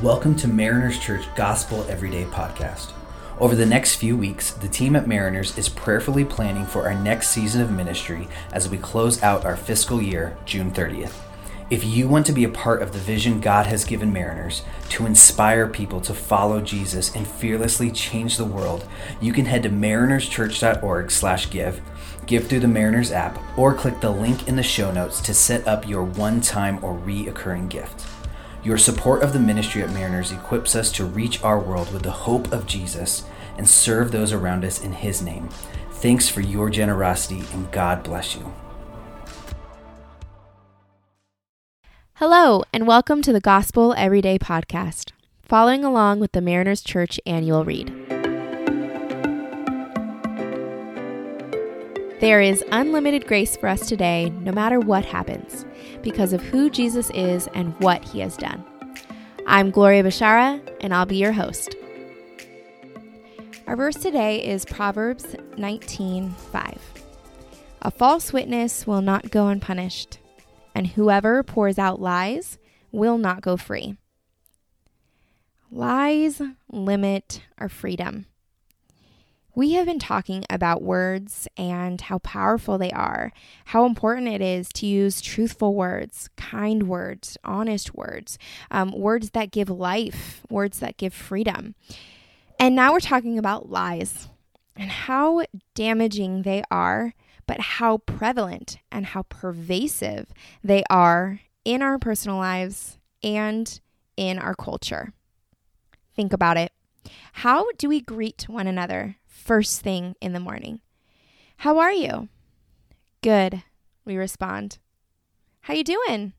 Welcome to Mariners Church Gospel Everyday Podcast. Over the next few weeks, the team at Mariners is prayerfully planning for our next season of ministry as we close out our fiscal year, June 30th. If you want to be a part of the vision God has given Mariners to inspire people to follow Jesus and fearlessly change the world, you can head to marinerschurch.org/give, give through the Mariners app, or click the link in the show notes to set up your one-time or reoccurring gift. Your support of the ministry at Mariners equips us to reach our world with the hope of Jesus and serve those around us in His name. Thanks for your generosity and God bless you. Hello, and welcome to the Gospel Everyday Podcast, following along with the Mariners Church annual read. There is unlimited grace for us today, no matter what happens, because of who Jesus is and what he has done. I'm Gloria Bashara, and I'll be your host. Our verse today is Proverbs 19:5. A false witness will not go unpunished, and whoever pours out lies will not go free. Lies limit our freedom. We have been talking about words and how powerful they are, how important it is to use truthful words, kind words, honest words, um, words that give life, words that give freedom. And now we're talking about lies and how damaging they are, but how prevalent and how pervasive they are in our personal lives and in our culture. Think about it. How do we greet one another first thing in the morning. How are you? Good, we respond. How you doing?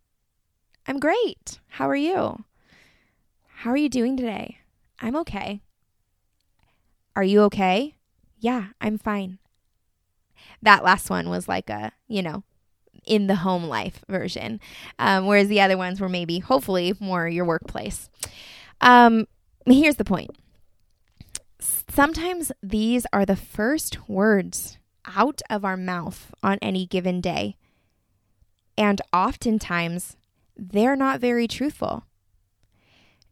I'm great. How are you? How are you doing today? I'm okay. Are you okay? Yeah, I'm fine. That last one was like a, you know, in the home life version, um, whereas the other ones were maybe, hopefully, more your workplace. Um, here's the point Sometimes these are the first words out of our mouth on any given day. And oftentimes, they're not very truthful.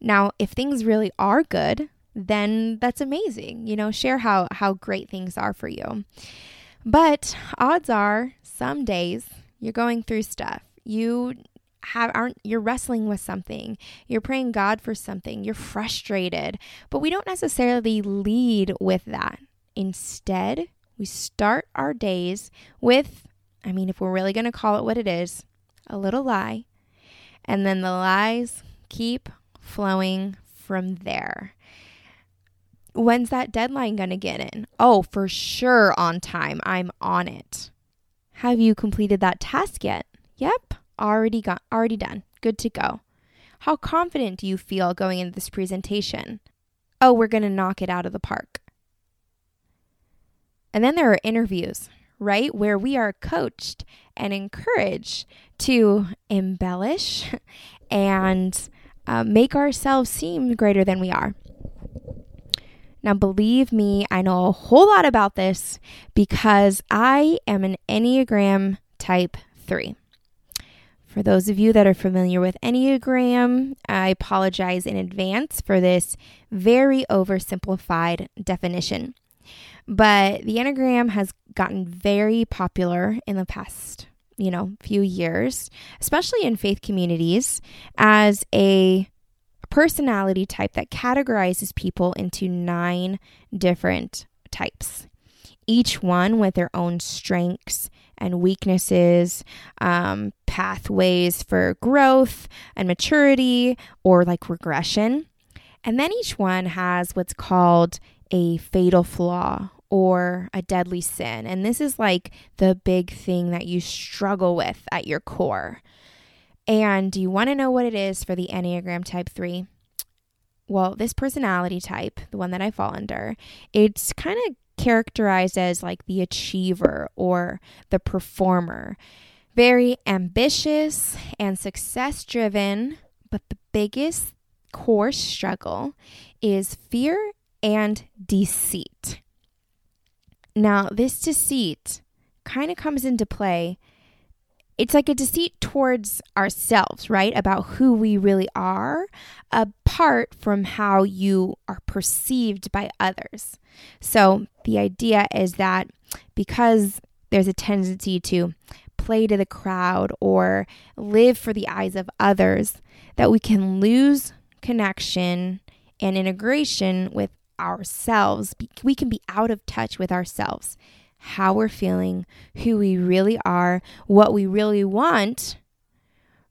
Now, if things really are good, then that's amazing. You know, share how, how great things are for you. But odds are, some days you're going through stuff. You have aren't you're wrestling with something. You're praying god for something. You're frustrated. But we don't necessarily lead with that. Instead we start our days with i mean if we're really going to call it what it is a little lie. And then the lies keep flowing from there. When's that deadline going to get in? Oh for sure on time. I'm on it. Have you completed that task yet? Yep already got already done. Good to go. How confident do you feel going into this presentation? Oh, we're going to knock it out of the park. And then there are interviews, right? Where we are coached and encouraged to embellish and uh, make ourselves seem greater than we are. Now, believe me, I know a whole lot about this because I am an Enneagram type 3. For those of you that are familiar with Enneagram, I apologize in advance for this very oversimplified definition. But the Enneagram has gotten very popular in the past, you know, few years, especially in faith communities, as a personality type that categorizes people into nine different types, each one with their own strengths and weaknesses, um, pathways for growth and maturity or like regression. And then each one has what's called a fatal flaw or a deadly sin. And this is like the big thing that you struggle with at your core. And do you want to know what it is for the Enneagram Type 3? Well, this personality type, the one that I fall under, it's kind of characterized as like the achiever or the performer. Very ambitious and success driven, but the biggest core struggle is fear and deceit. Now, this deceit kind of comes into play. It's like a deceit towards ourselves, right? About who we really are, apart from how you are perceived by others. So the idea is that because there's a tendency to play to the crowd or live for the eyes of others, that we can lose connection and integration with ourselves. We can be out of touch with ourselves, how we're feeling, who we really are, what we really want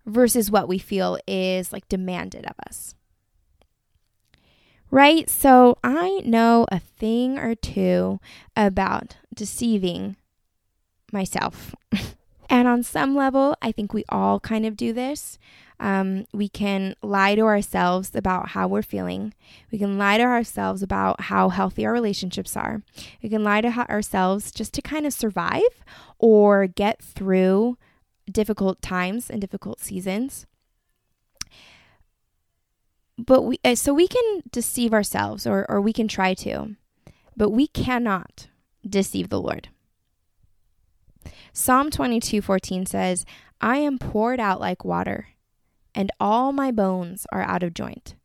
versus what we feel is like demanded of us. Right? So I know a thing or two about deceiving myself. and on some level, I think we all kind of do this. Um, we can lie to ourselves about how we're feeling. We can lie to ourselves about how healthy our relationships are. We can lie to ourselves just to kind of survive or get through difficult times and difficult seasons. But we, uh, so we can deceive ourselves or, or we can try to, but we cannot deceive the Lord. Psalm 22 14 says, I am poured out like water, and all my bones are out of joint.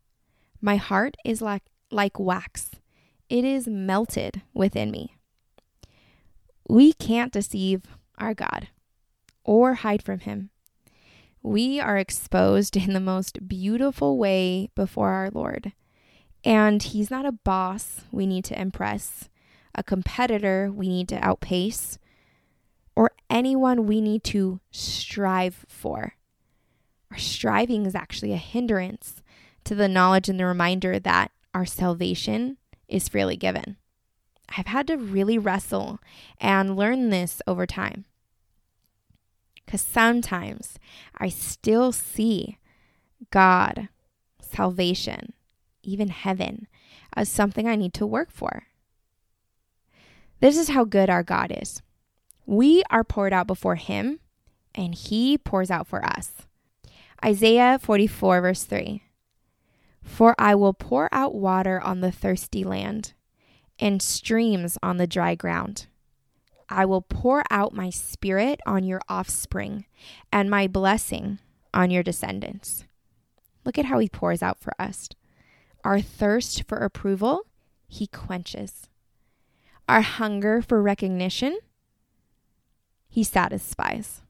My heart is like, like wax, it is melted within me. We can't deceive our God or hide from Him. We are exposed in the most beautiful way before our Lord. And He's not a boss we need to impress, a competitor we need to outpace, or anyone we need to strive for. Our striving is actually a hindrance to the knowledge and the reminder that our salvation is freely given. I've had to really wrestle and learn this over time. Because sometimes I still see God, salvation, even heaven, as something I need to work for. This is how good our God is. We are poured out before Him, and He pours out for us. Isaiah 44, verse 3 For I will pour out water on the thirsty land, and streams on the dry ground. I will pour out my spirit on your offspring and my blessing on your descendants. Look at how he pours out for us. Our thirst for approval, he quenches. Our hunger for recognition, he satisfies.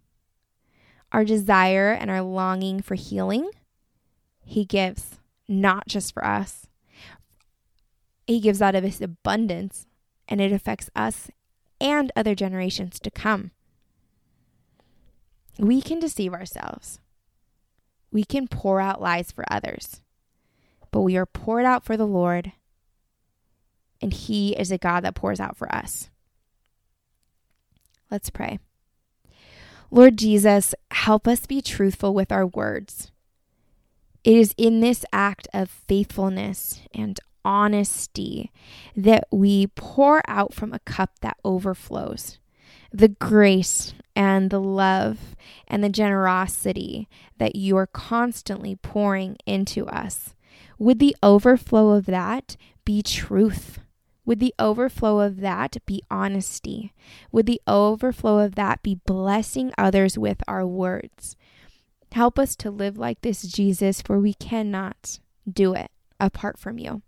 Our desire and our longing for healing, he gives, not just for us. He gives out of his abundance, and it affects us and other generations to come. We can deceive ourselves. We can pour out lies for others, but we are poured out for the Lord, and He is a God that pours out for us. Let's pray. Lord Jesus, help us be truthful with our words. It is in this act of faithfulness and honesty that we pour out from a cup that overflows. The grace and the love and the generosity that you are constantly pouring into us. Would the overflow of that be truth? Would the overflow of that be honesty? Would the overflow of that be blessing others with our words? Help us to live like this, Jesus, for we cannot do it apart from you.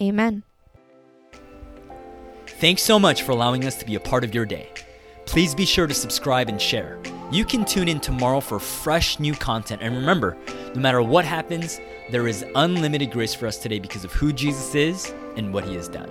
Amen. Thanks so much for allowing us to be a part of your day. Please be sure to subscribe and share. You can tune in tomorrow for fresh new content. And remember, no matter what happens, there is unlimited grace for us today because of who Jesus is and what he has done.